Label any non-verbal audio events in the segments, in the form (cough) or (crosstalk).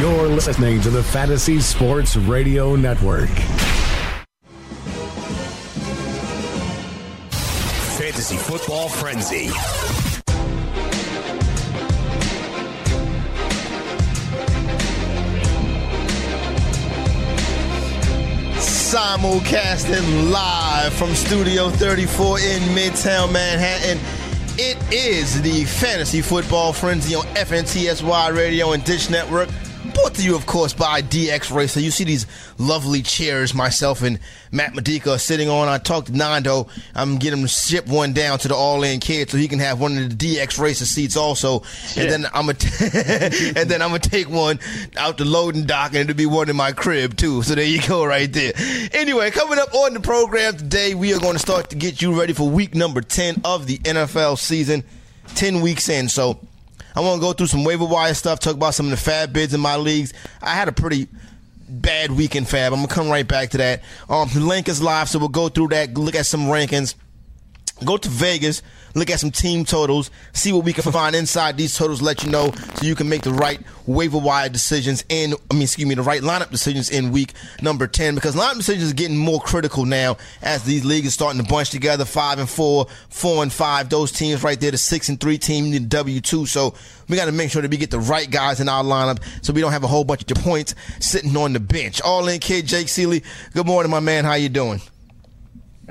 You're listening to the Fantasy Sports Radio Network. Fantasy Football Frenzy. Simulcasting live from Studio 34 in Midtown Manhattan. It is the Fantasy Football Frenzy on FNTSY Radio and Dish Network. Brought to you, of course, by DX Racer. You see these lovely chairs myself and Matt Medica are sitting on. I talked to Nando. I'm getting him to ship one down to the All In Kid so he can have one of the DX Racer seats also. And then I'm gonna (laughs) and then I'm gonna take one out the loading dock and it'll be one in my crib too. So there you go, (laughs) right there. Anyway, coming up on the program today, we are going to start to get you ready for week number ten of the NFL season. Ten weeks in, so. I want to go through some waiver wire stuff, talk about some of the fab bids in my leagues. I had a pretty bad week in fab. I'm gonna come right back to that. Um, the link is live, so we'll go through that, look at some rankings. Go to Vegas, look at some team totals, see what we can find inside these totals, let you know so you can make the right waiver wire decisions in, I mean, excuse me, the right lineup decisions in week number 10 because lineup decisions are getting more critical now as these leagues are starting to bunch together five and four, four and five. Those teams right there, the six and three team, you need W2. So we got to make sure that we get the right guys in our lineup so we don't have a whole bunch of points sitting on the bench. All in kid, Jake Seeley. Good morning, my man. How you doing?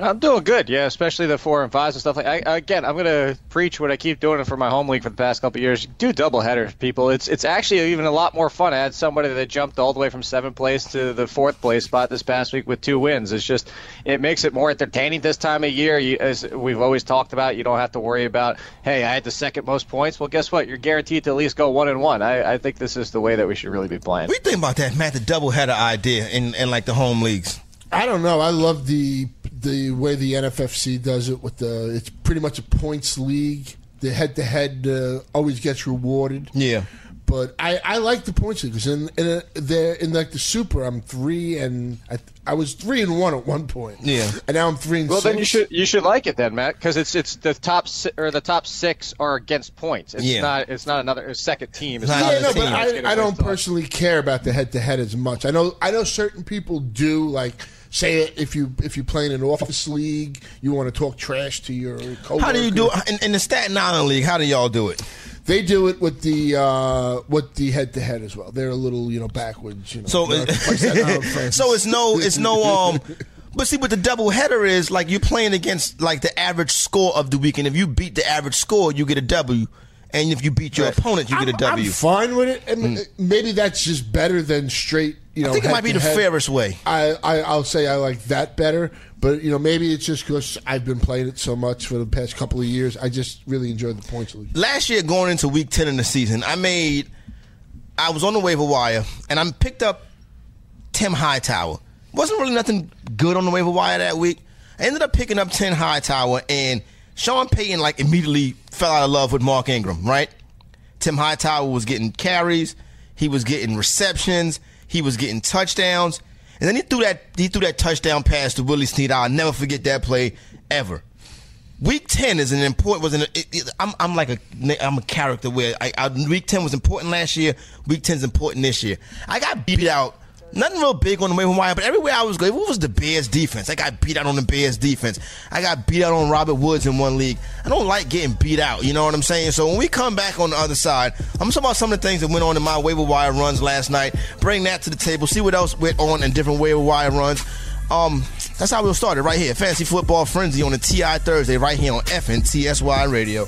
I'm doing good, yeah. Especially the four and fives and stuff like. I, again, I'm gonna preach what I keep doing for my home league for the past couple years. Do double headers, people. It's it's actually even a lot more fun. I had somebody that jumped all the way from seventh place to the fourth place spot this past week with two wins. It's just it makes it more entertaining this time of year. You, as we've always talked about, you don't have to worry about hey, I had the second most points. Well, guess what? You're guaranteed to at least go one and one. I, I think this is the way that we should really be playing. What do you think about that, Matt? The double header idea in, in like the home leagues. I don't know. I love the the way the NFFC does it with the. It's pretty much a points league. The head to head uh, always gets rewarded. Yeah. But I, I like the points league because in in, a, there in like the super I'm three and I, I was three and one at one point. Yeah. And now I'm three and well, six. then you should you should like it then, Matt, because it's it's the top si- or the top six are against points. It's Yeah. not it's not another second team. It's Not not Yeah, no, another but team. that's getting I, I don't personally care about the head to head as much. I know I know certain people do like say it if you if you play in an office league, you want to talk trash to your coworker. How do you do it in, in the Staten Island League? How do y'all do it? They do it with the uh, with the head to head as well. They're a little you know backwards. You know, So, They're like Staten Island fans. so it's no, it's no. Um, (laughs) but see, what the double header is like you're playing against like the average score of the weekend. If you beat the average score, you get a W, and if you beat your opponent, you get a I'm, W. I'm fine with it, and maybe that's just better than straight. You know, I think it might be the head-to-head. fairest way. I, I I'll say I like that better, but you know maybe it's just because I've been playing it so much for the past couple of years. I just really enjoyed the points league. Last year, going into week ten in the season, I made. I was on the waiver wire, and I picked up Tim Hightower. Wasn't really nothing good on the waiver wire that week. I ended up picking up Tim Hightower, and Sean Payton like immediately fell out of love with Mark Ingram. Right? Tim Hightower was getting carries, he was getting receptions, he was getting touchdowns, and then he threw that he threw that touchdown pass to Willie Snead. I'll never forget that play ever. Week ten is an important. Was an it, it, I'm I'm like a I'm a character where I, I, week ten was important last year. Week ten is important this year. I got beat out. Nothing real big on the waiver wire, but everywhere I was going, what was the Bears defense? I got beat out on the Bears defense. I got beat out on Robert Woods in one league. I don't like getting beat out. You know what I'm saying? So when we come back on the other side, I'm talking about some of the things that went on in my waiver wire runs last night. Bring that to the table. See what else went on in different waiver wire runs. Um, that's how we'll start it right here. Fantasy Football Frenzy on the TI Thursday, right here on FNTSY Radio.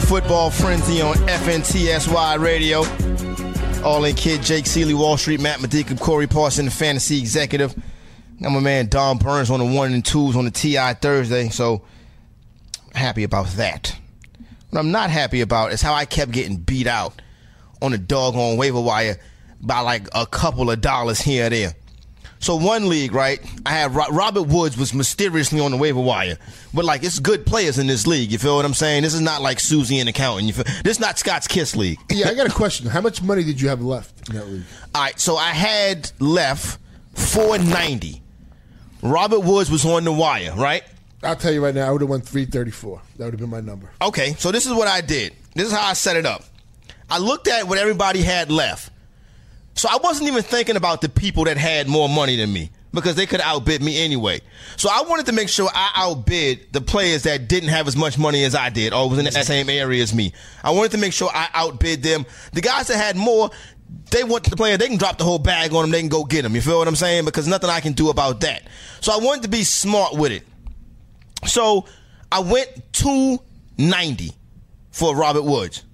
Football Frenzy on FNTSY Radio. All in Kid, Jake Seeley, Wall Street, Matt Medica, Corey Parson, the fantasy executive. I'm my man Don Burns on the one and twos on the TI Thursday, so happy about that. What I'm not happy about is how I kept getting beat out on the doggone waiver wire by like a couple of dollars here or there. So one league, right? I had Ro- Robert Woods was mysteriously on the waiver wire, but like it's good players in this league. You feel what I'm saying? This is not like Susie and accounting. You feel? This is not Scott's Kiss league. Yeah, I got a (laughs) question. How much money did you have left in that league? All right, so I had left 490. Robert Woods was on the wire, right? I'll tell you right now, I would have won 334. That would have been my number. Okay, so this is what I did. This is how I set it up. I looked at what everybody had left. So I wasn't even thinking about the people that had more money than me because they could outbid me anyway. So I wanted to make sure I outbid the players that didn't have as much money as I did or was in the same area as me. I wanted to make sure I outbid them. The guys that had more, they want the player, they can drop the whole bag on them, they can go get them. You feel what I'm saying? Because nothing I can do about that. So I wanted to be smart with it. So I went 290 for Robert Woods.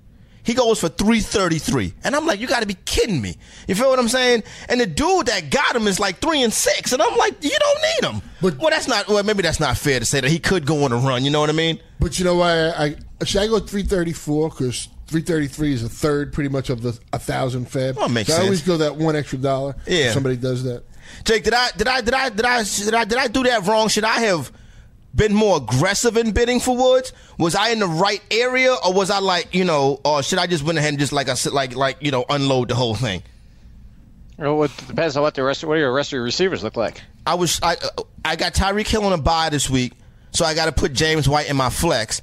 He goes for 333. And I'm like, you got to be kidding me. You feel what I'm saying? And the dude that got him is like 3 and 6. And I'm like, you don't need him. But- well, that's not, well, maybe that's not fair to say that he could go on a run. You know what I mean? But you know why? I, I should I go 334 because 333 is a third, pretty much of the a thousand fab. Well, makes so I always go that one extra dollar. Yeah. if somebody does that. Jake, did I, did I, did I, did I, did I, did I do that wrong? Should I have been more aggressive in bidding for Woods? Was I in the right area or was I like, you know, or should I just went ahead and just like, I said, like, like, you know, unload the whole thing? Well, it depends on what the rest. What do your rest of your receivers look like? I was I I got Tyreek Hill on a bye this week, so I got to put James White in my flex.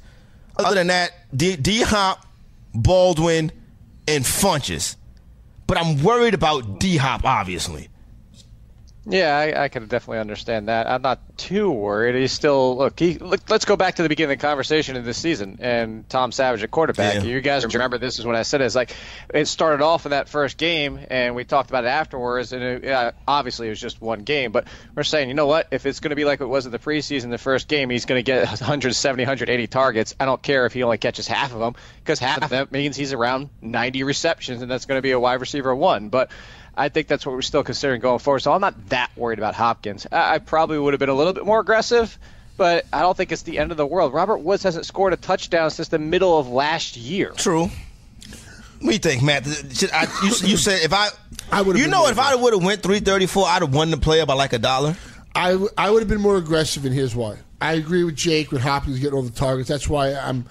Other than that, D, D Hop, Baldwin, and Funchess. But I'm worried about D Hop, obviously. Yeah, I, I can definitely understand that. I'm not too worried. He's still look. He look. Let's go back to the beginning of the conversation of this season and Tom Savage at quarterback. Yeah. You guys remember this is when I said it. it's like it started off in that first game, and we talked about it afterwards. And it, uh, obviously, it was just one game, but we're saying, you know what? If it's going to be like it was in the preseason, the first game, he's going to get (laughs) 170, 180 targets. I don't care if he only catches half of them because half of them means he's around 90 receptions, and that's going to be a wide receiver one. But I think that's what we're still considering going forward. So I'm not that worried about Hopkins. I, I probably would have been a little bit more aggressive, but I don't think it's the end of the world. Robert Woods hasn't scored a touchdown since the middle of last year. True. What do you think, Matt? Should I, you, you said if I, I would've you know, more if I would have went 334, I'd have won the player by like a dollar. I, I would have been more aggressive, and here's why. I agree with Jake with Hopkins getting all the targets. That's why I'm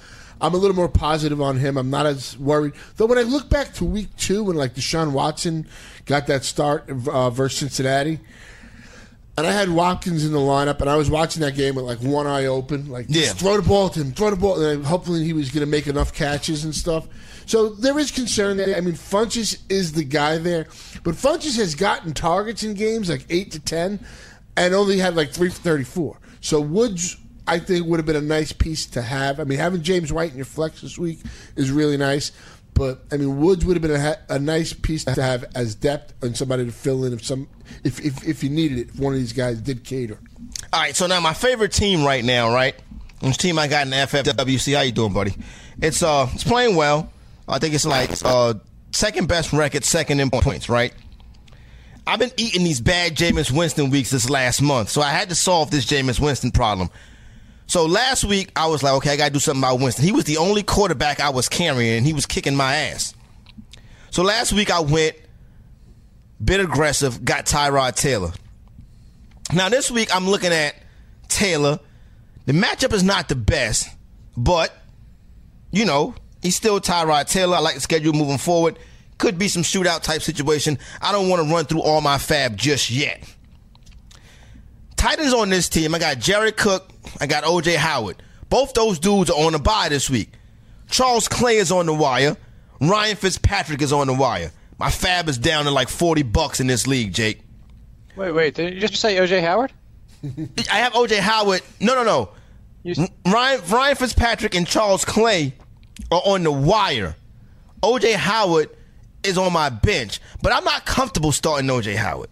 I'm a little more positive on him. I'm not as worried. Though when I look back to week two, when like Deshaun Watson got that start uh, versus Cincinnati, and I had Watkins in the lineup, and I was watching that game with like one eye open, like Yeah. just throw the ball to him, throw the ball, and hopefully he was going to make enough catches and stuff. So there is concern there. I mean, Funchess is the guy there, but Funchess has gotten targets in games like eight to ten, and only had like three for thirty-four. So Woods, I think, would have been a nice piece to have. I mean, having James White in your flex this week is really nice. But I mean, Woods would have been a, a nice piece to have as depth and somebody to fill in if some if if, if you needed it. If one of these guys did cater. All right, so now my favorite team right now, right? Team I got in the FFWC? How you doing, buddy? It's uh, it's playing well. I think it's like uh, second best record, second in points, right? I've been eating these bad Jameis Winston weeks this last month, so I had to solve this Jameis Winston problem. So last week I was like, okay, I got to do something about Winston. He was the only quarterback I was carrying, and he was kicking my ass. So last week I went bit aggressive, got Tyrod Taylor. Now this week I'm looking at Taylor. The matchup is not the best, but you know he's still Tyrod Taylor. I like the schedule moving forward. Could be some shootout type situation. I don't want to run through all my fab just yet. Titans on this team. I got Jared Cook. I got OJ Howard. Both those dudes are on the bye this week. Charles Clay is on the wire. Ryan Fitzpatrick is on the wire. My fab is down to like 40 bucks in this league, Jake. Wait, wait. Did you just say OJ Howard? I have OJ Howard. No, no, no. You, Ryan Ryan Fitzpatrick and Charles Clay are on the wire. OJ Howard is on my bench, but I'm not comfortable starting OJ Howard.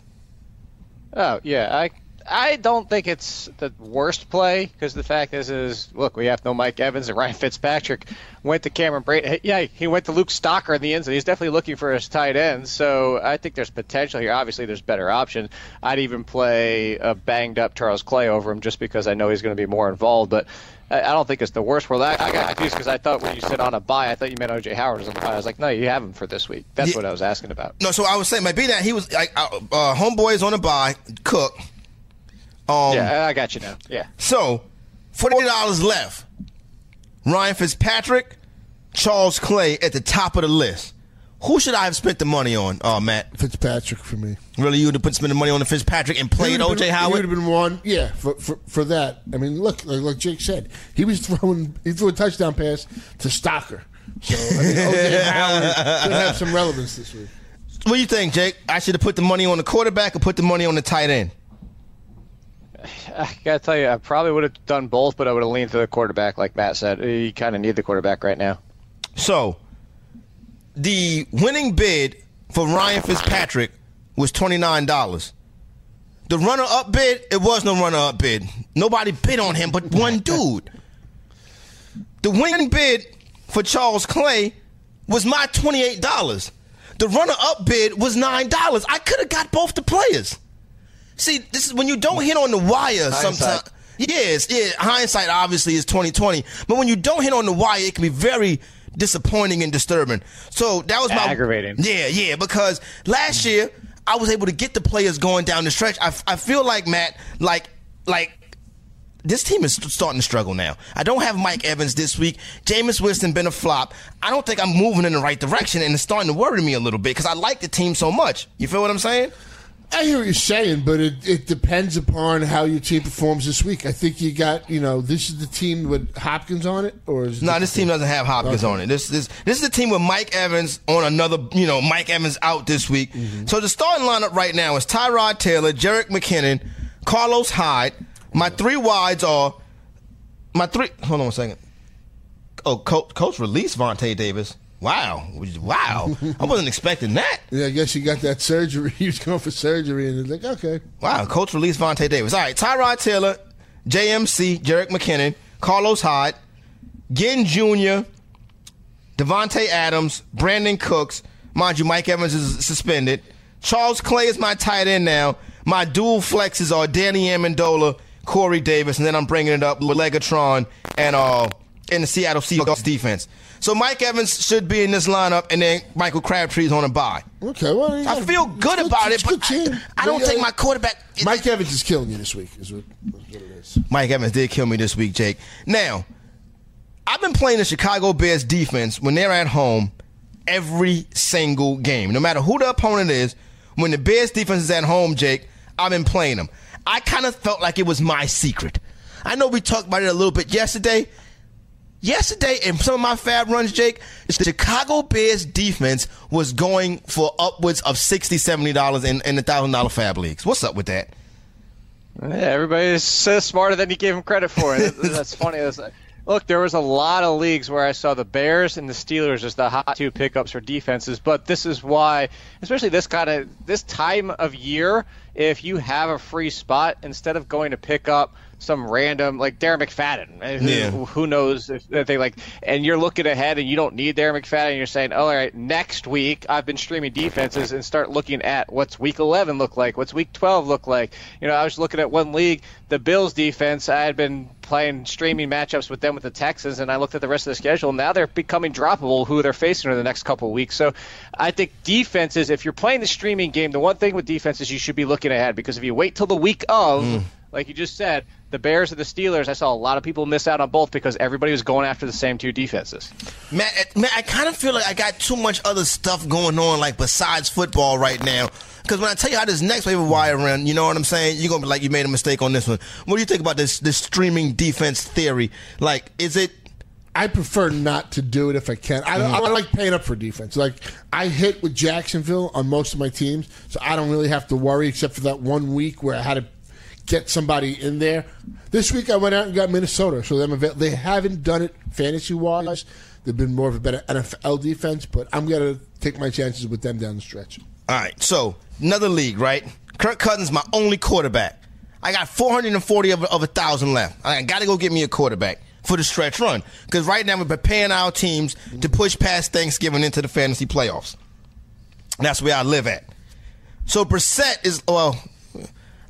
oh yeah, I I don't think it's the worst play because the fact is, is look, we have no Mike Evans and (laughs) Ryan Fitzpatrick went to Cameron Brate. Yeah, he went to Luke Stocker in the end zone. He's definitely looking for his tight end. So I think there's potential here. Obviously, there's better options. I'd even play a banged up Charles Clay over him just because I know he's going to be more involved. But I I don't think it's the worst. Well, I, I got confused because I thought when you said on a bye, I thought you meant OJ Howard was on the bye. I was like, no, you have him for this week. That's Yeah. what I was asking about. No, so I was saying, maybe that he was like, uh, uh, homeboy is on a bye, Cook. Um, Yeah, I got you now. Yeah. So, forty dollars left. Ryan Fitzpatrick, Charles Clay at the top of the list. Who should I have spent the money on? Oh, Matt, Fitzpatrick for me. really, you would have put spend the money on the Fitzpatrick and played OJ Howard. He would have been one, yeah, for, for for that. I mean, look, like, like Jake said, he was throwing, he threw a touchdown pass to Stocker. So I mean, OJ (laughs) Howard could have some relevance this week. What do you think, Jake? I should have put the money on the quarterback or put the money on the tight end? I gotta tell you, I probably would have done both, but I would have leaned to the quarterback, like Matt said. You kind of need the quarterback right now. So, the winning bid for Ryan Fitzpatrick was twenty nine dollars. The runner up bid, it was no runner up bid. Nobody bid on him but one (laughs) dude. The winning bid for Charles Clay was my twenty eight dollars. The runner up bid was nine dollars. I could have got both the players. See, this is when you don't hit on the wire sometimes. Yes, yeah, hindsight obviously is 2020, but when you don't hit on the wire, it can be very disappointing and disturbing. So that was my Aggravating. Yeah, yeah, because last year I was able to get the players going down the stretch. I, I feel like Matt, like like this team is starting to struggle now. I don't have Mike Evans this week. Jameis Winston been a flop. I don't think I'm moving in the right direction, and it's starting to worry me a little bit because I like the team so much. You feel what I'm saying? I hear what you're saying, but it, it depends upon how your team performs this week. I think you got, you know, this is the team with Hopkins on it, or is No, this team doesn't have Hopkins Okay. on it. This this this is the team with Mike Evans on another. You know, Mike Evans out this week. Mm-hmm. So the starting lineup right now is Tyrod Taylor, Jerick McKinnon, Carlos Hyde. My three wides are my three. Hold on a second. Oh, coach, coach released Vontae Davis. Wow, wow! I wasn't expecting that. Yeah, I guess you got that surgery. (laughs) He was going for surgery, and it's like, okay. Wow, coach released Vontae Davis. All right, Tyrod Taylor, JMC, Jerick McKinnon, Carlos Hyde, Ginn Jr., Davante Adams, Brandin Cooks. Mind you, Mike Evans is suspended. Charles Clay is my tight end now. My dual flexes are Danny Amendola, Corey Davis, and then I'm bringing it up with Legatron and uh in the Seattle Seahawks defense. So Mike Evans should be in this lineup, and then Michael Crabtree's on a bye. Okay, well, I feel good about it's it, but. I, I don't But, think my quarterback. Mike Evans is killing you this week. Is what, is what it is. Mike Evans did kill me this week, Jake. Now, I've been playing the Chicago Bears defense when they're at home every single game. No matter who the opponent is, when the Bears defense is at home, Jake, I've been playing them. I kind of felt like it was my secret. I know we talked about it a little bit yesterday. Yesterday, in some of my fab runs, Jake, the Chicago Bears defense was going for upwards of $60, $70 in, in the $1,000 fab leagues. What's up with that? Yeah, everybody's uh, smarter than you gave them credit for. That- (laughs) That's funny. That's, look, there was a lot of leagues where I saw the Bears and the Steelers as the hot two pickups for defenses, but this is why, especially this kind of this time of year, if you have a free spot, instead of going to pick up some random like Darren McFadden, uh, who, Yeah. who knows if, if they like, and you're looking ahead and you don't need Darren McFadden, you're saying, oh, all right, next week I've been streaming defenses and start looking at what's week 11 look like, what's week 12 look like. You know, I was looking at one league, the Bills defense. I had been playing streaming matchups with them with the Texans, and I looked at the rest of the schedule. Now they're becoming droppable who they're facing in the next couple of weeks. So I think defenses, if you're playing the streaming game, the one thing with defenses you should be looking ahead because if you wait till the week of, like you just said, the Bears and the Steelers, I saw a lot of people miss out on both because everybody was going after the same two defenses. Man, it- man, I kind of feel like I got too much other stuff going on, like besides football right now. Because when I tell you how this next waiver wire run, you know what I'm saying? You're gonna be like, you made a mistake on this one. What do you think about this this streaming defense theory? Like, is it? I prefer not to do it if I can. I don't, I don't like paying up for defense. Like I hit with Jacksonville on most of my teams, so I don't really have to worry except for that one week where I had to get somebody in there. This week I went out and got Minnesota, so they haven't done it fantasy wise. They've been more of a better NFL defense, but I'm gonna take my chances with them down the stretch. All right, so another league, right? Kirk Cousins, my only quarterback. I got 440 of, of a thousand left. I got to go get me a quarterback for the stretch run because right now we're preparing our teams to push past Thanksgiving into the fantasy playoffs. That's where I live at. So Brissett is well.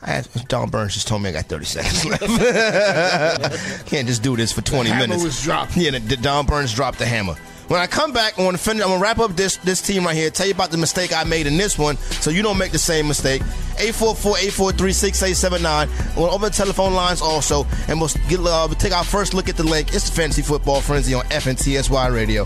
I had, Don Burns just told me I got 30 seconds (laughs) left. (laughs) Can't just do this for 20 hammer minutes. was dropped. Yeah, the, the Don Burns dropped the hammer. When I come back, I'm gonna finish. I'm gonna wrap up this this team right here. Tell you about the mistake I made in this one, so you don't make the same mistake. 844-843-6879. We'll open the telephone lines also, and we'll get uh, we'll take our first look at the link. It's the Fantasy Football Frenzy on FNTSY Radio.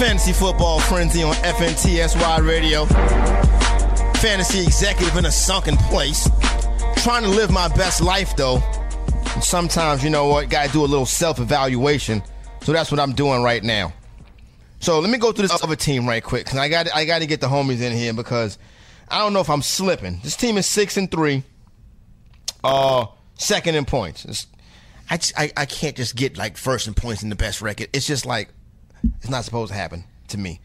Fantasy Football Frenzy on FNTSY Radio. Fantasy executive in a sunken place. Trying to live my best life though. And sometimes, you know what, gotta do a little self evaluation. So that's what I'm doing right now. So let me go through this other team right quick. Cause I got I got to get the homies in here because I don't know if I'm slipping. This team is six and three. Uh, second in points. It's, I, I I can't just get like first in points in the best record. It's just like it's not supposed to happen to me.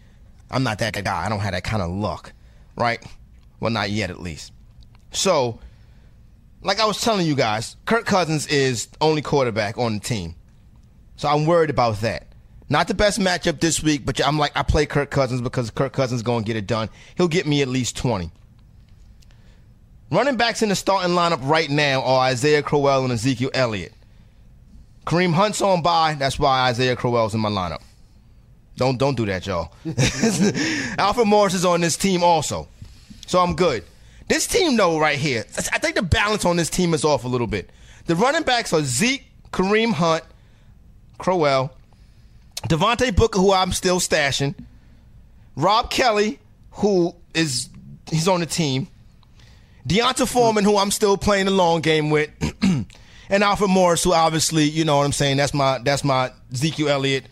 I'm not that guy. I don't have that kind of luck, right? Well, not yet, at least. So, like I was telling you guys, Kirk Cousins is only quarterback on the team. So I'm worried about that. Not the best matchup this week, but I'm like, I play Kirk Cousins because Kirk Cousins going to get it done. He'll get me at least 20. Running backs in the starting lineup right now are Isaiah Crowell and Ezekiel Elliott. Kareem Hunt's on bye. That's why Isaiah Crowell's in my lineup. Don't don't do that, y'all. (laughs) Alfred Morris is on this team also, so I'm good. This team, though, right here, I think the balance on this team is off a little bit. The running backs are Zeke, Kareem Hunt, Crowell, Devontae Booker, who I'm still stashing, Rob Kelley, who is he's on the team, D'Onta Foreman, who I'm still playing the long game with, (clears throat) and Alfred Morris, who obviously, you know what I'm saying, that's my that's my Ezekiel Elliott.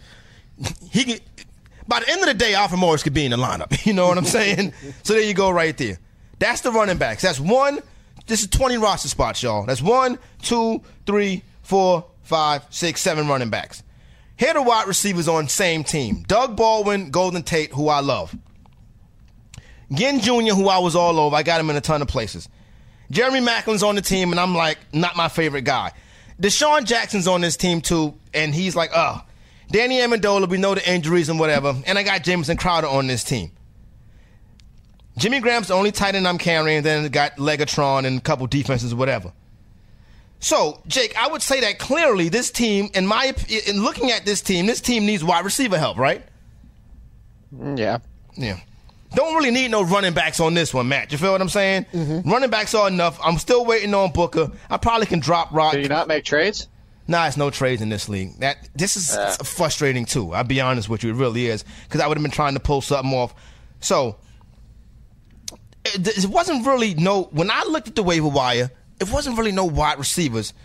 He can, by the end of the day, Alfred Morris could be in the lineup. (laughs) You know what I'm saying? so there you go, right there. That's the running backs. That's one. This is 20 roster spots, y'all. That's one, two, three, four, five, six, seven running backs. Here are the wide receivers on same team. Doug Baldwin, Golden Tate, who I love. Ginn Jr., who I was all over. I got him in a ton of places. Jeremy Maclin's on the team, and I'm like, not my favorite guy. DeSean Jackson's on this team too, and he's like, oh. Danny Amendola, we know the injuries and whatever. And I got Jamison Crowder on this team. Jimmy Graham's the only tight end I'm carrying, then got Legatron and a couple defenses, whatever. So, Jake, I would say that clearly this team, in my in looking at this team, this team needs wide receiver help, right? Mm, yeah. Yeah. Don't really need no running backs on this one, Matt. You feel what I'm saying? Mm-hmm. Running backs are enough. I'm still waiting on Booker. I probably can drop Rock. Do you not make trades? Nah, it's no trades in this league. That this is frustrating too. I'll be honest with you, it really is because I would have been trying to pull something off. So it, it wasn't really no. When I looked at the waiver wire, it wasn't really no wide receivers.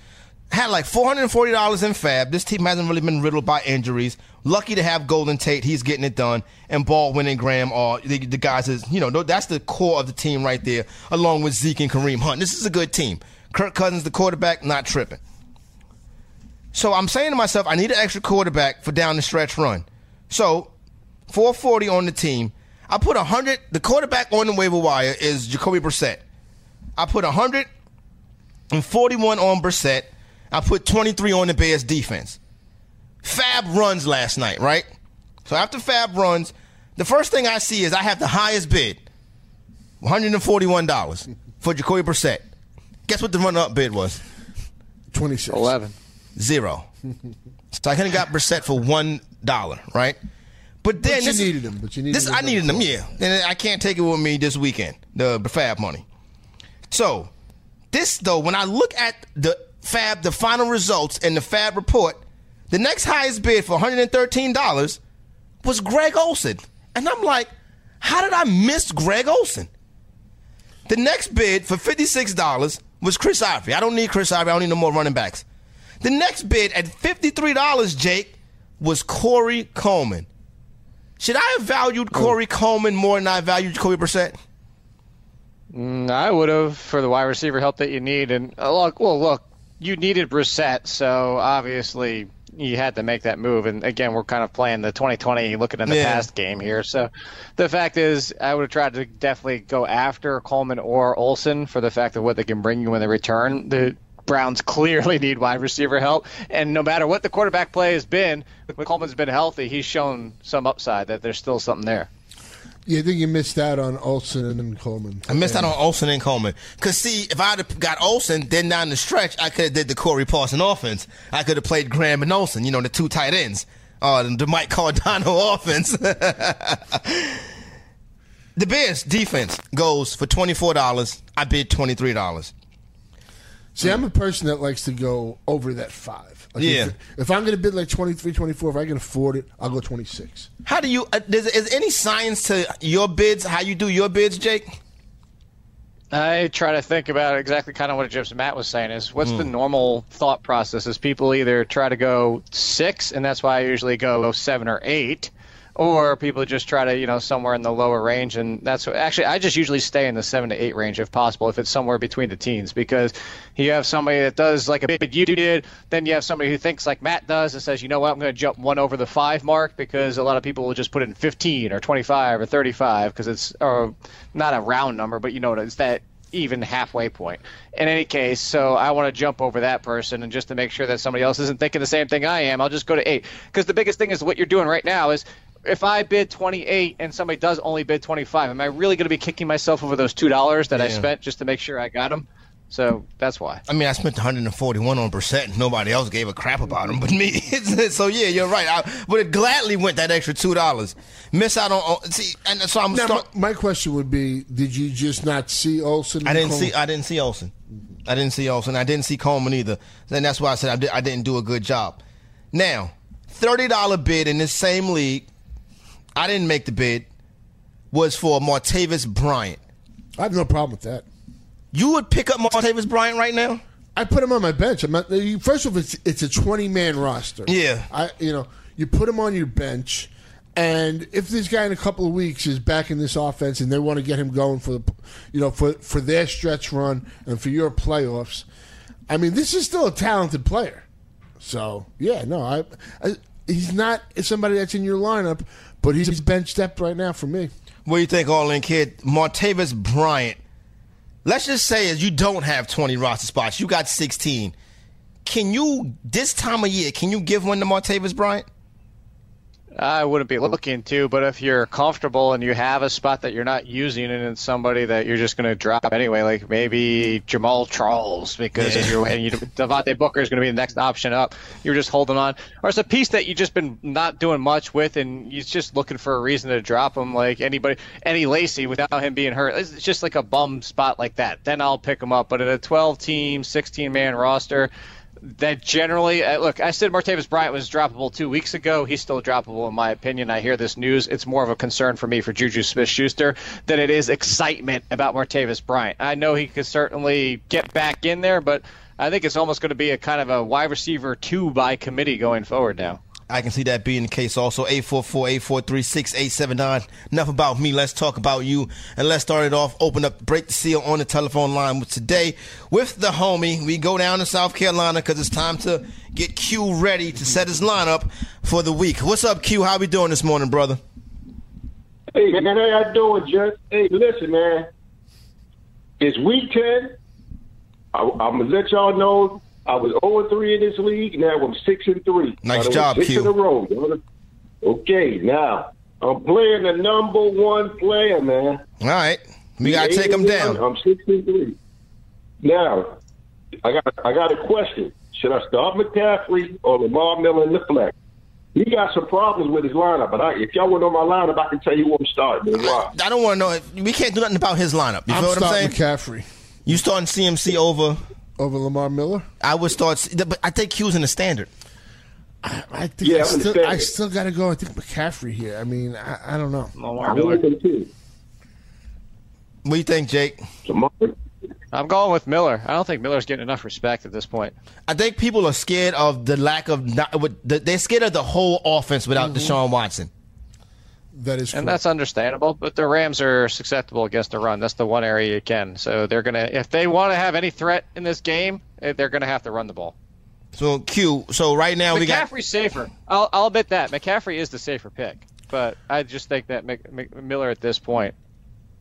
Had like four hundred and forty dollars in Fab. This team hasn't really been riddled by injuries. Lucky to have Golden Tate. He's getting it done. And Baldwin and Graham are the, the guys. Is you know that's the core of the team right there, along with Zeke and Kareem Hunt. This is a good team. Kirk Cousins, the quarterback, not tripping. So I'm saying to myself, I need an extra quarterback for down the stretch run. So 440 on the team. I put 100. The quarterback on the waiver wire is Jacoby Brissett. I put 141 on Brissett. I put 23 on the Bears defense. Fab runs last night, right? So after Fab runs, the first thing I see is I have the highest bid, $141 for for Jacoby Brissett. Guess what the run-up bid was? 26. Eleven. Zero. so I could have got Brissett for one dollar, right? But then But you this, needed him. But you needed this I needed them, yeah. And I can't take it with me this weekend. The, the Fab money. So this though, when I look at the Fab, the final results and the Fab report, the next highest bid for one hundred and thirteen dollars was Greg Olsen, and I'm like, how did I miss Greg Olsen? The next bid for $56 was Chris Ivory. I don't need Chris Ivory. I don't need no more running backs. The next bid at $53, Jake, was Corey Coleman. Should I have valued Corey Coleman more than I valued Jacoby Brissett? Mm, I would have for the wide receiver help that you need. And uh, look, well, look, you needed Brissett, so obviously you had to make that move. And again, we're kind of playing the 2020, looking in the Yeah. past game here. So the fact is, I would have tried to definitely go after Coleman or Olsen for the fact of what they can bring you when they return. The Browns clearly need wide receiver help, and no matter what the quarterback play has been, when Coleman's been healthy, he's shown some upside that there's still something there. Yeah, I think you missed out on Olsen and then Coleman. I missed out on Olsen and Coleman. Cause see, if I'd have got Olsen, then down the stretch, I could have did the Corey Parson offense. I could have played Graham and Olsen, you know, the two tight ends. Uh, the Mike Cardano (laughs) offense. (laughs) the Bears defense goes for twenty four dollars. I bid twenty three dollars. See, I'm a person that likes to go over that five. Like Yeah. If, if I'm going to bid like 23, 24, if I can afford it, I'll go 26. How do you? Uh, is, is any science to your bids? How you do your bids, Jake? I try to think about exactly kind of what Jim's Matt was saying is what's the normal thought process is people either try to go six and that's why I usually go seven or eight or people just try to you know somewhere in the lower range and that's what actually I just usually stay in the seven to eight range if possible if it's somewhere between the teens because you have somebody that does like a bit you do did then you have somebody who thinks like Matt does and says you know what I'm going to jump one over the five mark because a lot of people will just put in 15 or 25 or 35 because it's or not a round number but you know it's that even halfway point. In any case, so I want to jump over that person, and just to make sure that somebody else isn't thinking the same thing I am, I'll just go to eight. Because the biggest thing is what you're doing right now is if I bid 28 and somebody does only bid 25, am I really going to be kicking myself over those two dollars that I spent just to make sure I got them? So that's why. I mean, I spent 141 on percent. Nobody else gave a crap about them but me. (laughs) so yeah, you're right. I would have gladly went that extra two dollars. Miss out on, on see, and so I'm. Now, Start, my, my question would be did you just not see Olsen? I didn't Coleman? see. I didn't see Olsen. I didn't see Olsen. I didn't see Coleman either. And that's why I said I, did, I didn't do a good job. Now, thirty dollar bid in this same league. I didn't make the bid. Was for Martavis Bryant. I have no problem with that. You would pick up Martavis Bryant right now? I put him on my bench. I'm not, first of all, it's, it's a 20 man roster. Yeah. I you know you put him on your bench, and if this guy in a couple of weeks is back in this offense and they want to get him going for the you know for for their stretch run and for your playoffs, I mean this is still a talented player. So yeah, no, I, I he's not somebody that's in your lineup, but he's bench depth right now for me. What do you think, All In Kid? Martavis Bryant. Let's just say as you don't have 20 roster spots. You got 16. Can you, this time of year, can you give one to Martavis Bryant? I wouldn't be looking to, but if you're comfortable and you have a spot that you're not using and it's somebody that you're just going to drop anyway, like maybe Jamaal Charles, because Yeah. you're and you, Devontae Booker is going to be the next option up. You're just holding on, or it's a piece that you've just been not doing much with, and you're just looking for a reason to drop him, like anybody, Eddie Lacy without him being hurt. It's just like a bum spot like that. Then I'll pick him up. But in a 12 team, 16 man roster that generally uh, look i said martavis bryant was droppable two weeks ago. He's still droppable in my opinion. I hear this news. It's more of a concern for me for juju smith-schuster than it is excitement about martavis bryant. I know he could certainly get back in there but i think it's almost going to be a kind of a wide receiver two by committee going forward now I can see that being the case also. 844-843-6879. Enough about me. Let's talk about you. And let's start it off. Open up, break the seal on the telephone line with today with the homie. We go down to South Carolina because it's time to get Q ready to set his lineup for the week. What's up, Q? How we doing this morning, brother? Hey, man, how y'all doing, Jeff? Hey, listen, man. It's week 10. I, I'm going to let y'all know I was 0 3 in this league. Now I'm 6 and 3. Nice I done job, six Q. in a row. brother. Okay, now I'm playing the number one player, man. All right. We gotta take him down. I'm 63. Now, I got I got a question. Should I start McCaffrey or Lamar Miller in the flex? He got some problems with his lineup, but I, if y'all want to know my lineup, I can tell you who I'm starting and why. I don't want to know. If, we can't do nothing about his lineup. You I'm feel what I'm starting saying? McCaffrey You starting CMC over? Over Lamar Miller. I would start, but I think Q's in the standard. I think Yeah, I I still. I still got to go. I think McCaffrey here. I mean, I, I don't know. Lamar Miller. like him too. What do you think, Jake? I'm going with Miller. I don't think Miller's getting enough respect at this point. I think people are scared of the lack of. Not, they're scared of the whole offense without mm-hmm. Deshaun Watson. That is And correct. that's understandable, but the Rams are susceptible against the run. That's the one area you can. So they're gonna, if they want to have any threat in this game, eh, they're gonna have to run the ball. So Q. So right now we got. McCaffrey's safer. I'll, I'll admit that McCaffrey is the safer pick, but I just think that Mc, Mc, Miller at this point.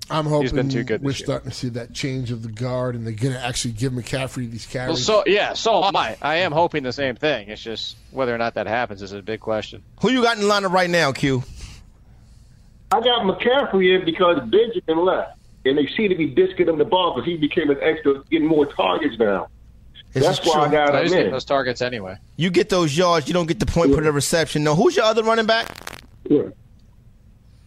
I'm hoping He's been too good we're starting to see that change of the guard, and they're going to actually give McCaffrey these Well, carries. so yeah, so am I. I am hoping the same thing. It's just whether or not that happens is a big question. Who you got in the lineup right now, Q? I got McCaffrey in because Benjamin left, and they seem to be disking him the ball because he became an extra, getting more targets now. This That's is why I got him just get in. those targets anyway. You get those yards, you don't get the point point per the reception. No, who's your other running back? Yeah.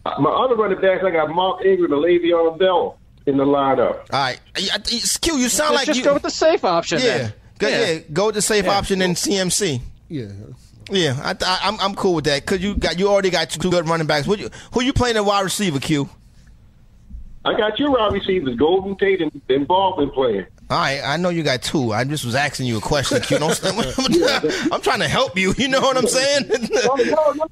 Uh, My other running backs, I got Mark Ingram and Le'Veon Bell in the lineup. All right, I- I- Q. You sound like just you. go with the safe option. yeah, then. go, yeah. Go with the safe Yeah. option in CMC. yeah, Yeah, I, I, I'm I'm cool with that because you got you already got two good running backs. What you, who you playing at wide receiver, Q? I got your wide receivers, Golden Tate and, and Baldwin playing. All right, I know you got two. I just was asking you a question, Q. Don't, (laughs) (laughs) I'm trying to help you. You know what I'm saying? (laughs) Oh, no, no.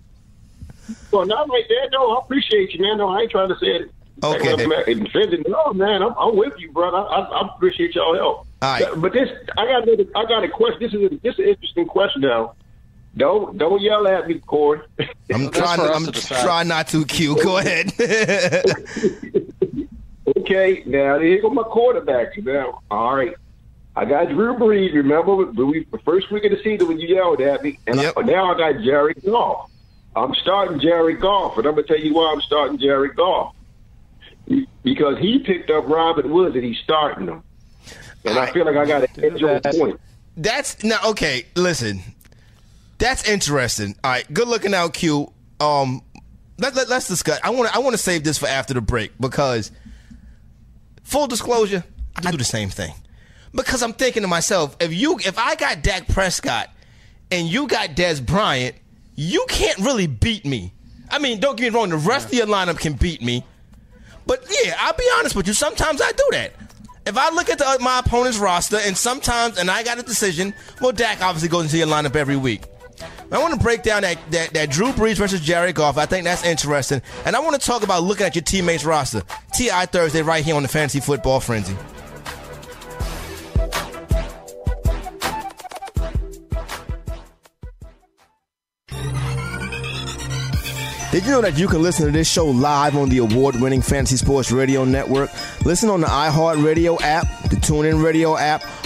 Well, not right there. No, I appreciate you, man. No, I ain't trying to say it. Okay. I'm. No, man, I'm, I'm with you, brother. I, I appreciate y'all help. All right. But this, I got, another, I got a question. This is a, this is an interesting question now. Don't don't yell at me, Corey. (laughs) I'm trying. for I'm to decide. trying not to. Q. Go ahead. (laughs) Okay, now here go my quarterback. Now, all right. I got Drew Brees. Remember we, the first week of the season when you yelled at me, and Yep. I, now I got Jared Goff. I'm starting Jared Goff, and I'm gonna tell you why I'm starting Jared Goff because he picked up Robin Woods and he's starting him, and I feel like I got an edge on That's- point. That's now okay. Listen, that's interesting. All right, good looking out, Q. Um, let, let, us discuss. I want to. I want to save this for after the break because, full disclosure, I do the same thing. Because I'm thinking to myself, if you, if I got Dak Prescott and you got Dez Bryant, you can't really beat me. I mean, don't get me wrong. The rest of your lineup can beat me. But yeah, I'll be honest with you. Sometimes I do that. If I look at the, my opponent's roster, and sometimes, and I got a decision, well, Dak obviously goes into your lineup every week. I want to break down that, that, that Drew Brees versus Jared Goff. I think that's interesting. And I want to talk about looking at your teammates' roster. TI Thursday right here on the Fantasy Football Frenzy. Did you know that you can listen to this show live on the award winning Fantasy Sports Radio Network? Listen on the iHeartRadio app, the TuneIn Radio app,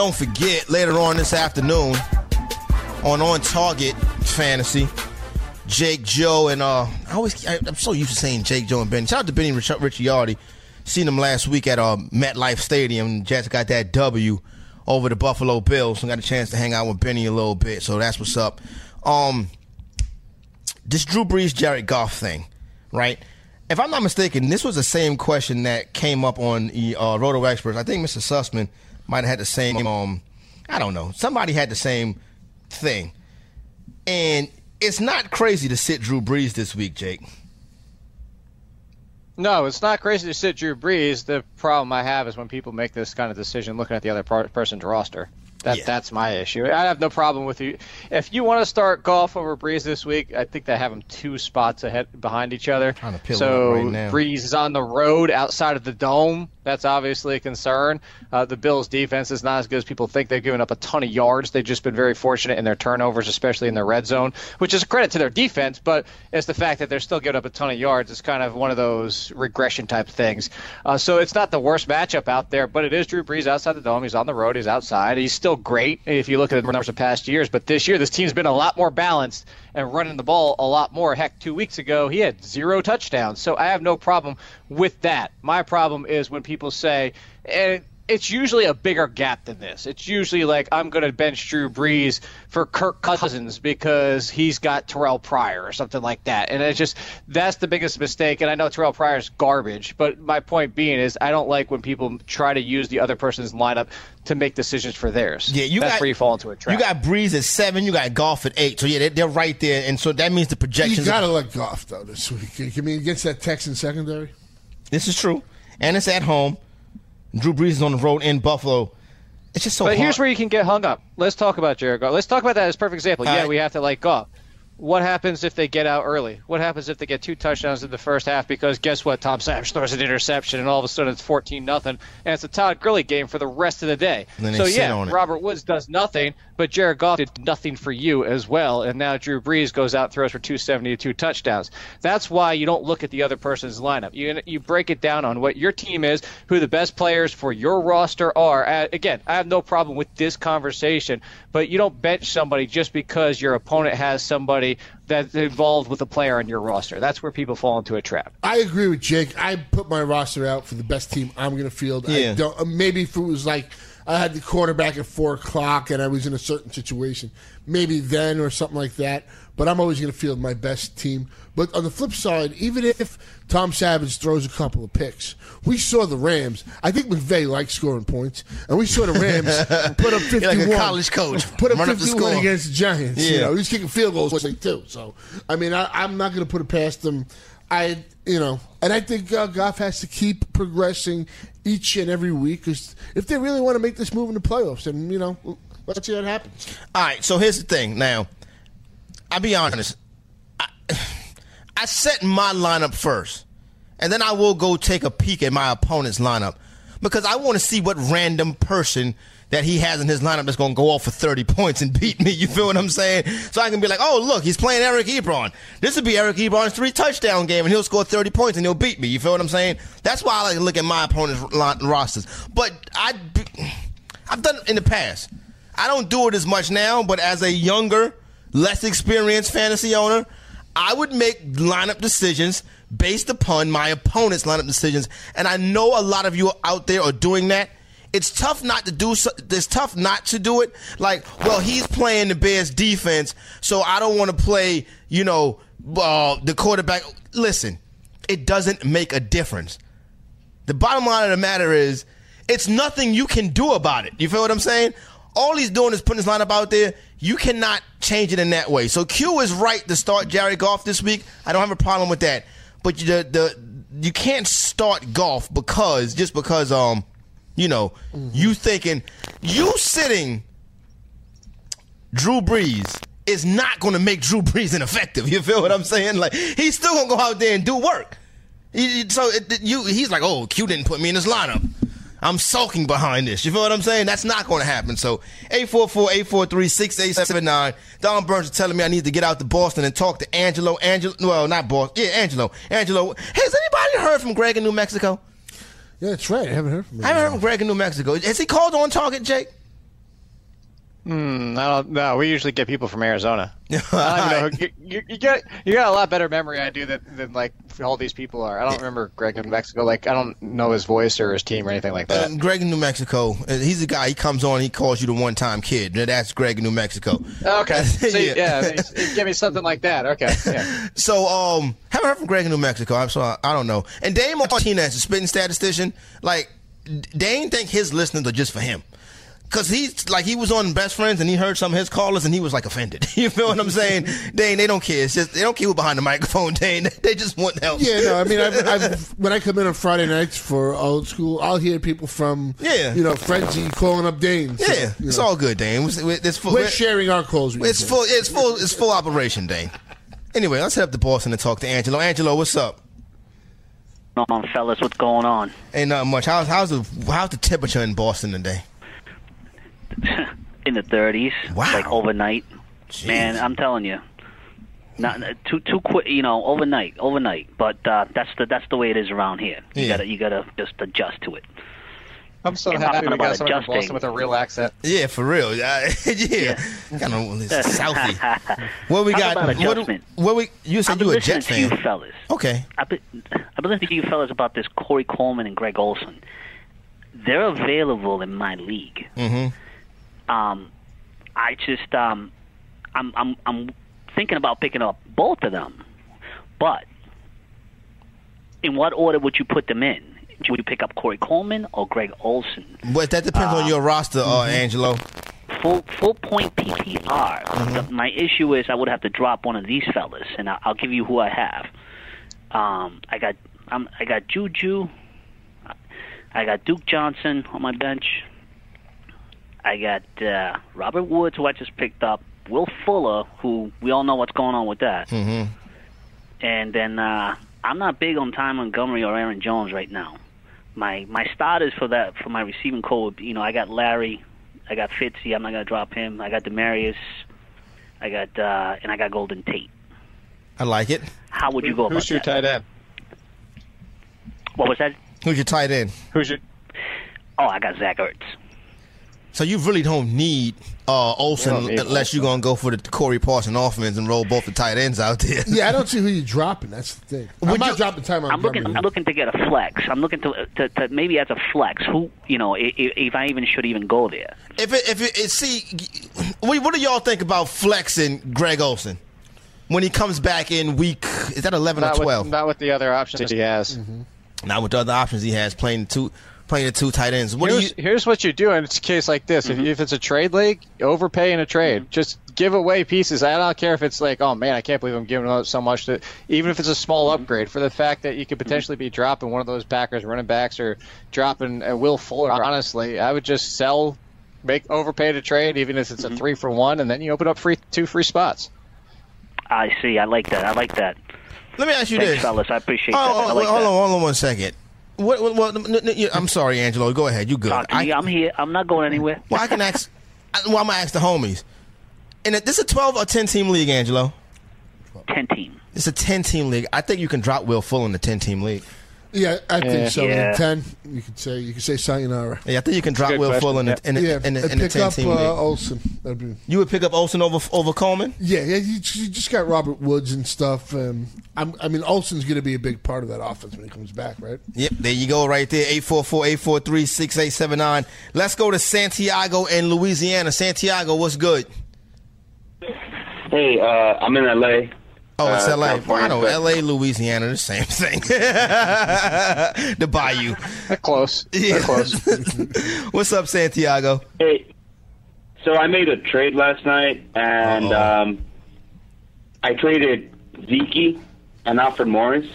Don't forget later on this afternoon on On Target Fantasy, Jake Joe and uh, I always I, I'm so used to saying Jake Joe and Benny. Shout out to Benny Rich- Ricciardi. Seen him last week at uh, MetLife Stadium. Jets got that W over the Buffalo Bills. and got a chance to hang out with Benny a little bit. So that's what's up. Um, this Drew Brees Jared Goff thing, right? If I'm not mistaken, this was the same question that came up on uh, Roto Experts. I think Mr. Sussman might have had the same. Um, I don't know. Somebody had the same thing, and it's not crazy to sit Drew Brees this week, Jake. No, it's not crazy to sit Drew Brees. The problem I have is when people make this kind of decision looking at the other person's roster. That Yeah. that's my issue. I have no problem with you. If you want to start Goff over Brees this week, I think they have them two spots ahead behind each other. So right. Brees is on the road outside of the dome. That's obviously a concern. Uh, the Bills' defense is not as good as people think. They've given up a ton of yards. They've just been very fortunate in their turnovers, especially in the red zone, which is a credit to their defense. But it's the fact that they're still giving up a ton of yards. It's kind of one of those regression type things. Uh, so it's not the worst matchup out there, but it is Drew Brees outside the dome. He's on the road. He's outside. He's still great if you look at the numbers of past years. But this year, this team's been a lot more balanced and running the ball a lot more. Heck, two weeks ago, he had zero touchdowns. So I have no problem with that. My problem is when people say, and it's usually a bigger gap than this. It's usually like I'm going to bench Drew Brees for Kirk Cousins because he's got Terrell Pryor or something like that. And it's just that's the biggest mistake. And I know Terrell Pryor's garbage, but my point being is I don't like when people try to use the other person's lineup to make decisions for theirs. Yeah, you that's got where you fall into a trap. You got Brees at seven. You got Goff at eight. So yeah, they're, they're right there, and so that means the projections. You got to let Goff though this week. I mean, against that Texan secondary. this is true, and it's at home. Drew Brees is on the road in Buffalo. It's just so. But here's where you can get hung up. Let's talk about Jared Goff. Let's talk about that as a perfect example. All yeah, right. we have to like Goff. What happens if they get out early? What happens if they get two touchdowns in the first half? Because guess what? Tom Savage throws an interception, and all of a sudden it's 14 nothing, and it's a Todd Gurley game for the rest of the day. And then they so yeah. Robert Woods does nothing, but Jared Goff did nothing for you as well, and now Drew Brees goes out throws for 270 two touchdowns. That's why you don't look at the other person's lineup. You you break it down on what your team is, who the best players for your roster are. Uh, again, I have no problem with this conversation, but you don't bench somebody just because your opponent has somebody that's involved with a player on your roster. That's where people fall into a trap. I agree with Jake. I put my roster out for the best team I'm going to field. Yeah. I don't. uh, Maybe if it was like I had the quarterback at four o'clock and I was in a certain situation, maybe then or something like that. But I'm always going to field my best team. But on the flip side, even if Tom Savage throws a couple of picks, we saw the Rams. I think McVay likes scoring points, and we saw the Rams (laughs) put up You're 51. like a college coach. Put up Run up the 51 score. against the Giants. You Yeah. know, he's kicking field goals like too. So I mean, I, I'm not going to put it past them. I you know, and I think uh, Goff has to keep progressing each and every week because if they really want to make this move in the playoffs, then you know, let's see what happens. All right, so here's the thing. Now, I'll be honest. I, I set my lineup first, and then I will go take a peek at my opponent's lineup because I want to see what random person that he has in his lineup that's going to go off for 30 (laughs) points and beat me. You feel what I'm saying? So I can be like, oh, look, he's playing Eric Ebron. This would be Eric Ebron's three touchdown game, and he'll score 30 points and he'll beat me. You feel what I'm saying? That's why I like to look at my opponent's rosters. But I, I've done it in the past. I don't do it as much now, but as a younger, less experienced fantasy owner, I would make lineup decisions based upon my opponent's lineup decisions. And I know a lot of you out there are doing that. It's tough not to do. so- It's tough not to do it. Like, well, he's playing the Bears defense, so I don't want to play. You know, uh, the quarterback. Listen, it doesn't make a difference. The bottom line of the matter is, it's nothing you can do about it. You feel what I'm saying? All he's doing is putting his lineup out there. You cannot change it in that way. So Q is right to start Jared Goff this week. I don't have a problem with that. But the the you can't start Goff because just because um you know you mm-hmm. thinking you sitting Drew Brees is not going to make Drew (laughs) Brees ineffective. You feel what I'm saying? Like he's still going to go out there and do work. He- So it, you, he's like, oh, Q didn't put me in his lineup. I'm sulking behind this. You feel what I'm saying? That's not going to happen. So 844-843-6879. Don Burns is telling me I need to get out to Boston and talk to Angelo. Angelo, well, not Boston. Yeah, Angelo. Angelo. Has anybody heard from Greg in New Mexico? Yeah, that's right. I haven't heard from him. I haven't heard from Greg in New Mexico. Has he called on target, Jake? Hmm, I don't know. We usually get people from Arizona. (laughs) I don't know. who- You, you, you got you got a lot better memory I do than, than like all these people are. I don't remember Greg in Mexico. Like I don't know his voice or his team or anything like that. Uh, Greg in New Mexico. Uh, he's the guy. He comes on. He calls you the one-time kid. That's Greg in New Mexico. Okay, (laughs) so, Yeah. yeah, give me something like that. Okay, yeah. (laughs) So, um, haven't heard from Greg in New Mexico. I'm sorry, I don't know. And Dane Martinez, the spitting statistician, like Dane think his listeners are just for him. Cause he's like he was on Best Friends and he heard some of his callers and he was like offended. (laughs) You feel what I'm saying? Dane, they don't care. It's just they don't care who behind the microphone. (laughs) Dane, they just want help. Yeah, no, I mean, I've, (laughs) I've, when I come in on Friday nights for old school, I'll hear people from, Yeah. you know, Frenzy calling up Dane. So, yeah. you It's all good, Dane. It's, it's full, we're sharing our calls. With It's you. full. It's full. It's full operation, Dane. Anyway, let's head up to Boston and talk to Angelo. Angelo, what's up? Come on, fellas, what's going on? Ain't nothing much. How's how's the how's the temperature in Boston today? (laughs) In the 30s, Wow. like overnight. Man, I'm telling you, not too too quick. You know, overnight, overnight. But uh, that's the that's the way it is around here. You Yeah. gotta you gotta just adjust to it. I'm so You're happy we about got someone from adjusting. Boston with a real accent. Yeah, for real. Uh, yeah, kind of Southie. What we Talk got? What, do- what we? You said I've you a listening Jet to you fan. fellas. Okay. I've been, I've been listening to you fellas about this Corey Coleman and Greg Olsen. They're available in my league. Mm-hmm. Um, I just um, I'm I'm I'm thinking about picking up both of them, but in what order would you put them in? Would you pick up Corey Coleman or Greg Olsen? But that depends on your roster, uh, Angelo. Full full point PPR. Mm-hmm. The- my issue is I would have to drop one of these fellas, and I'll, I'll give you who I have. Um, I got um, I got Juju. I got Duke Johnson on my bench. I got uh, Robert Woods, who I just picked up. Will Fuller, who we all know what's going on with that. Mm-hmm. And then uh, I'm not big on Ty Montgomery or Aaron Jones right now. My my starters for that for my receiving core, you know, I got Larry, I got Fitzy. I'm not gonna drop him. I got Demaryius, I got uh, and I got Golden Tate. I like it. How would you go about Who's your that? tight end? What was that? Who's your tight end? Who's your Oh, I got Zach Ertz. So you really don't need uh, Olsen don't need unless you're gonna go for the Corey Parson offense and roll both the tight ends out there. Yeah, I don't see who you're dropping. That's the thing. I'm Would not you- dropping time on I'm looking. I'm looking to get a flex. I'm looking to, to, to maybe as a flex. Who you know, if, if I even should even go there. If it, if it, it see, what, what do y'all think about flexing Greg Olsen? when he comes back in week? Is that eleven not or twelve? with, not with the other options he has. Not with the other options he has playing two playing the two tight ends. What here's, you? Mm-hmm. here's what you do in a case like this. If, if it's a trade league, overpay in a trade. Just give away pieces. I don't care if it's like, oh man, I can't believe I'm giving up so much. To, even if it's a small upgrade, for the fact that you could potentially be dropping one of those Packers running backs or dropping uh, Will Fuller. Honestly, I would just sell, make overpay to trade, even if it's a three for one, and then you open up free two free spots. I see. I like that. I like that. Let me ask you Thanks, this. fellas. I appreciate Oh, that. oh, I like hold that. on, hold on one second. What, what, what, n- n- I'm sorry, Angelo. Go ahead. You good? Talk to me. I, I'm here. I'm not going anywhere. well, I can ask. Well, I'm gonna ask the homies. And this is a 12 or 10 team league, Angelo. Ten team. It's a 10 team league. I think you can drop Will Full in the 10 team league. Yeah, I think Yeah. so. Yeah. In ten, you could say you could say sayonara. Yeah, I think you can drop Will question, Full in the, yeah. in the, Yeah, in the, and in the pick 10 up team uh, league. Olsen. That'd be You would pick up Olsen over over Coleman? yeah. Yeah, you, you just got Robert Woods and stuff. Um, I'm, I mean, Olsen's going to be a big part of that offense when he comes back, right? Yep, there you go right there. 844-843-6879. Let's go to Santiago in Louisiana. Santiago, what's good? Hey, uh, I'm in LA. Oh, it's Uh, LA. California, I know but- LA, Louisiana, the same thing. (laughs) the Bayou. They're close. Yeah. They're close. (laughs) What's up, Santiago? Hey, so I made a trade last night, and um, I traded Zeke and Alfred Morris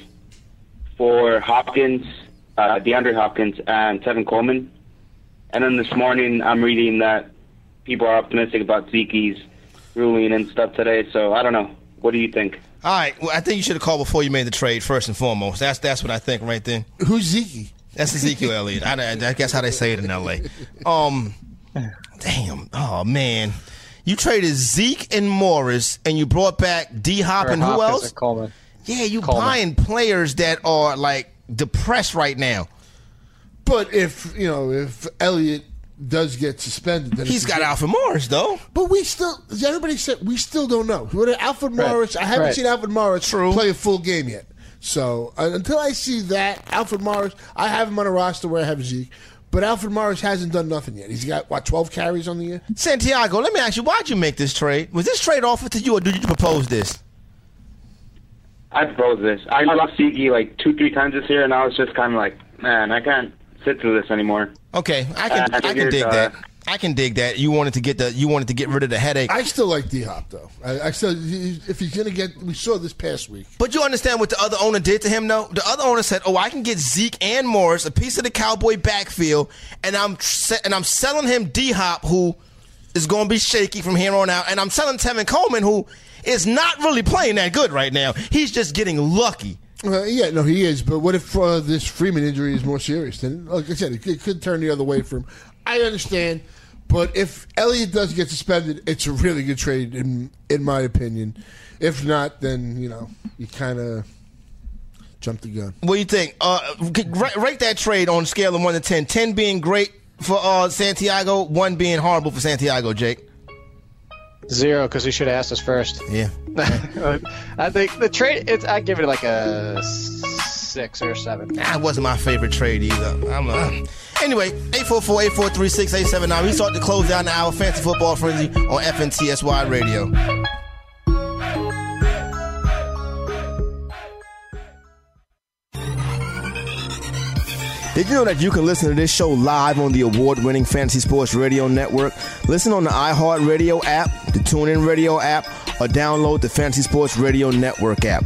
for Hopkins, uh, DeAndre Hopkins, and Tevin Coleman. And then this morning, I'm reading that people are optimistic about Zeke's ruling and stuff today. So I don't know. What do you think? All right, well, I think you should have called before you made the trade, first and foremost. That's that's what I think right then. Who's Zeke? That's Ezekiel (laughs) Elliott. I, I guess how they say it in LA. Um, damn. Oh man, you traded Zeke and Morris, and you brought back D Hop and who Hopkins else? Coleman. Yeah, you Coleman. buying players that are like depressed right now. But if you know if Elliott does get suspended, then He's it's- got Alfred Morris though. But we still, everybody said we still don't know. What Alfred Morris? I haven't Right. seen Alfred Morris True. play a full game yet. So uh, until I see that Alfred Morris, I have him on a roster where I have Zeke. But Alfred Morris hasn't done nothing yet. He's got what twelve carries on the year. Santiago, let me ask you, why'd you make this trade? Was this trade offered to you, or did you propose this? I proposed this. I lost Zeke like two, three times this year, and I was just kind of like, man, I can't sit through this anymore. Okay, I can Uh, I I can dig uh, that. I can dig that. You wanted to get the you wanted to get rid of the headache. I still like D Hop though. I, I still if he's gonna get, we saw this past week. But you understand what the other owner did to him, though. The other owner said, "Oh, I can get Zeke and Morris a piece of the Cowboy backfield, and I'm and I'm selling him D Hop, who is going to be shaky from here on out, and I'm selling Tevin Coleman, who is not really playing that good right now. He's just getting lucky." Uh, yeah, no, he is. But what if uh, this Freeman injury is more serious? Then, like I said, it, it could turn the other way for him. I understand, but if Elliott does get suspended, it's a really good trade in in my opinion. If not, then you know you kind of jump the gun. What do you think? Uh, rate, rate that trade on a scale of one to 10. 10 being great for uh, Santiago, one being horrible for Santiago. Jake. Zero, because he should have asked us first. Yeah. (laughs) I think the trade. It's I give it like a six or seven. That wasn't my favorite trade either. I'm uh, anyway, 844-843-6879. We start to close down our fancy football frenzy on FNTSY Radio. Did you know that you can listen to this show live on the award-winning Fantasy Sports Radio Network? Listen on the iHeartRadio app, the TuneIn Radio app, or download the Fantasy Sports Radio Network app.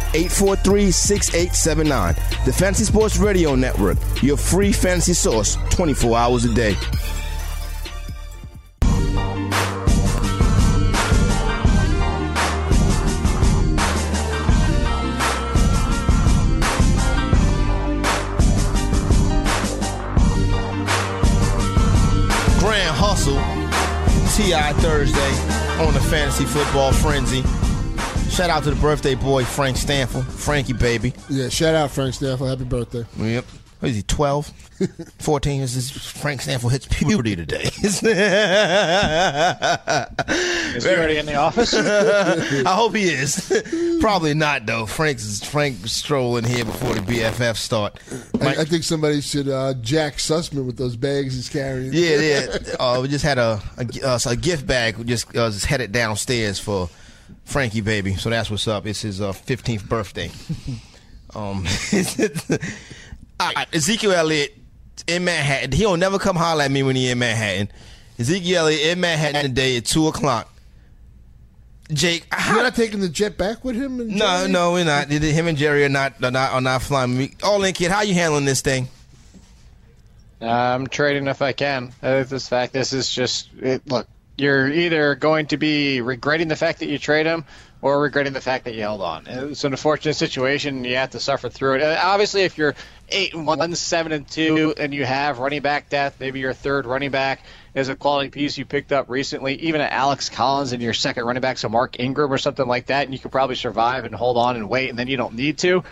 843 6879. The Fantasy Sports Radio Network, your free fantasy source 24 hours a day. Grand Hustle, TI Thursday on the Fantasy Football Frenzy. Shout out to the birthday boy, Frank Stanfield. Frankie, baby. Yeah, shout out Frank Stafford. Happy birthday. Yep. What is he, 12? 14? (laughs) This is Frank Stanfield hits puberty today. (laughs) Is he already in the office? (laughs) I hope he is. Probably not, though. Frank's Frank strolling here before the BFF start. I, I think somebody should uh, jack Sussman with those bags he's carrying. Yeah, yeah. Uh, we just had a a, uh, a gift bag. We just uh, just headed downstairs for Frankie, baby. So that's what's up. It's his uh, 15th birthday. (laughs) um, (laughs) all right, Ezekiel Elliott in Manhattan. He'll never come holler at me when he in Manhattan. Ezekiel Elliott in Manhattan today at two o'clock. Jake, You're not taking the jet back with him? And no, Jerry? no, we're not. Him and Jerry are not are not, are not flying. We- All in, kid. How you handling this thing? I'm trading if I can. Uh, this fact, this is just it, look. You're either going to be regretting the fact that you trade him, or regretting the fact that you held on. It's an unfortunate situation. You have to suffer through it. Uh, obviously, if you're eight and one, seven and two, and you have running back depth, maybe your third running back is a quality piece you picked up recently, even Alex Collins and your second running back, so Mark Ingram or something like that, and you could probably survive and hold on and wait, and then you don't need to.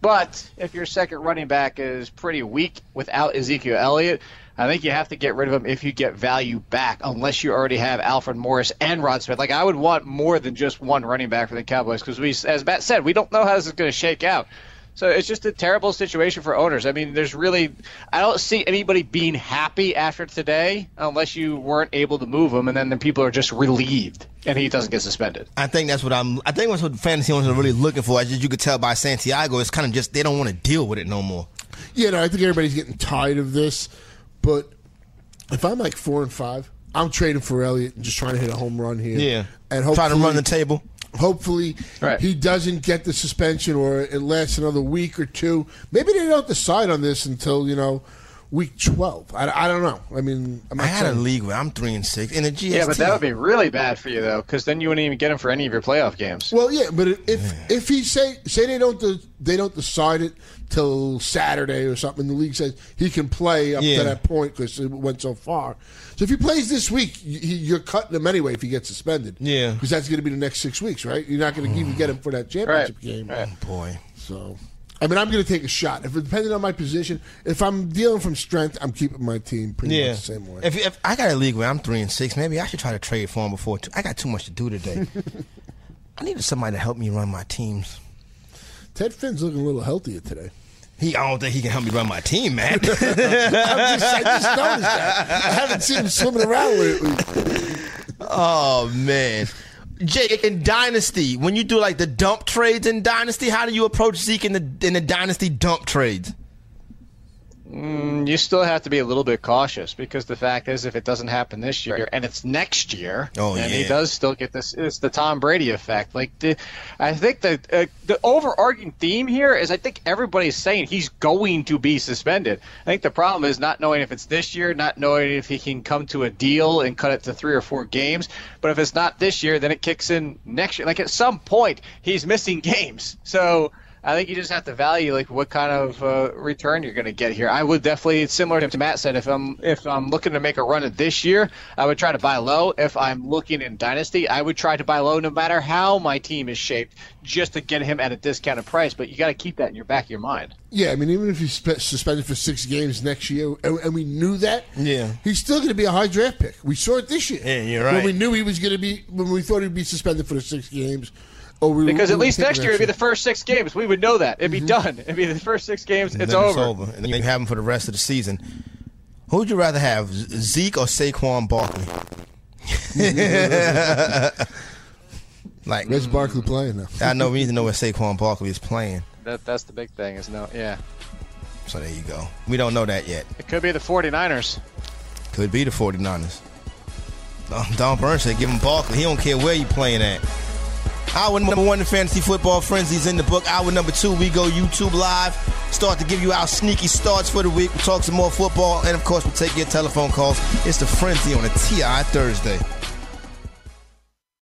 But if your second running back is pretty weak without Ezekiel Elliott, I think you have to get rid of him if you get value back, unless you already have Alfred Morris and Rod Smith. Like I would want more than just one running back for the Cowboys because we, as Matt said, we don't know how this is going to shake out. So it's just a terrible situation for owners. I mean, there's really, I don't see anybody being happy after today unless you weren't able to move him, and then the people are just relieved and he doesn't get suspended. I think that's what I'm. I think that's what fantasy owners are really looking for. As you could tell by Santiago, it's kind of just they don't want to deal with it no more. Yeah, no, I think everybody's getting tired of this. But if I'm like four and five, I'm trading for Elliott and just trying to hit a home run here. Yeah, and trying to run the table. Hopefully, Right. he doesn't get the suspension, or it lasts another week or two. Maybe they don't decide on this until you know week twelve. I, I don't know. I mean, I'm I not had a league where I'm three and six in the GST. Yeah, but that would be really bad for you though, because then you wouldn't even get him for any of your playoff games. Well, yeah, but if if he say say they don't de- they don't decide it till Saturday or something, the league says he can play up Yeah. to that point because it went so far. So if he plays this week, you're cutting him anyway if he gets suspended. Yeah. because that's going to be the next six weeks, right? You're not going to hmm. even get him for that championship game. Oh, boy. So I mean, I'm going to take a shot. If it's depending on my position, if I'm dealing from strength, I'm keeping my team pretty Yeah. much the same way. If, if I got a league where I'm three and six, maybe I should try to trade for him before. Too, I got too much to do today. (laughs) I needed somebody to help me run my teams. Ted Finn's looking a little healthier today. He, I don't think he can help me run my team, man. (laughs) I'm just, I just noticed that. I haven't seen him swimming around lately. oh man, Jake in Dynasty, when you do like the dump trades in Dynasty, how do you approach Zeke in the in the Dynasty dump trades? Mm, you still have to be a little bit cautious because the fact is, if it doesn't happen this year and it's next year, Oh, and yeah. he does still get this, it's the Tom Brady effect. Like the, I think the uh, the overarching theme here is I think everybody's saying he's going to be suspended. I think the problem is not knowing if it's this year, not knowing if he can come to a deal and cut it to three or four games. But if it's not this year, then it kicks in next year. Like at some point, he's missing games, so. I think you just have to value like what kind of uh, return you're going to get here. I would definitely, it's similar to Matt said, if I'm if I'm looking to make a run at this year, I would try to buy low. If I'm looking in dynasty, I would try to buy low no matter how my team is shaped, just to get him at a discounted price. But you got to keep that in your back of your mind. Yeah, I mean, even if he's suspended for six games next year, and, and we knew that, Yeah. he's still going to be a high draft pick. We saw it this year. Yeah, you're When right. we knew he was going to be, when we thought he'd be suspended for the six games. Or we, Because we at least next year it'd be the first six games. We would know that it'd be mm-hmm. done. It'd be the first six games. It's Then over. and then you have them for the rest of the season. Who would you rather have, Zeke or Saquon Barkley? (laughs) like, Where's Barkley playing now? I know we need to know where Saquon Barkley is playing. That that's the big thing. Is no, yeah. So there you go. We don't know that yet. It could be the 49ers. Could be the 49ers. Don- Don Burns said, give him Barkley. He don't care where you playing at. Hour number one in Fantasy Football Frenzy's in the book. Hour number two, we go YouTube Live. Start to give you our sneaky starts for the week. We talk some more football. And, of course, we take your telephone calls. It's the Frenzy on a TI Thursday.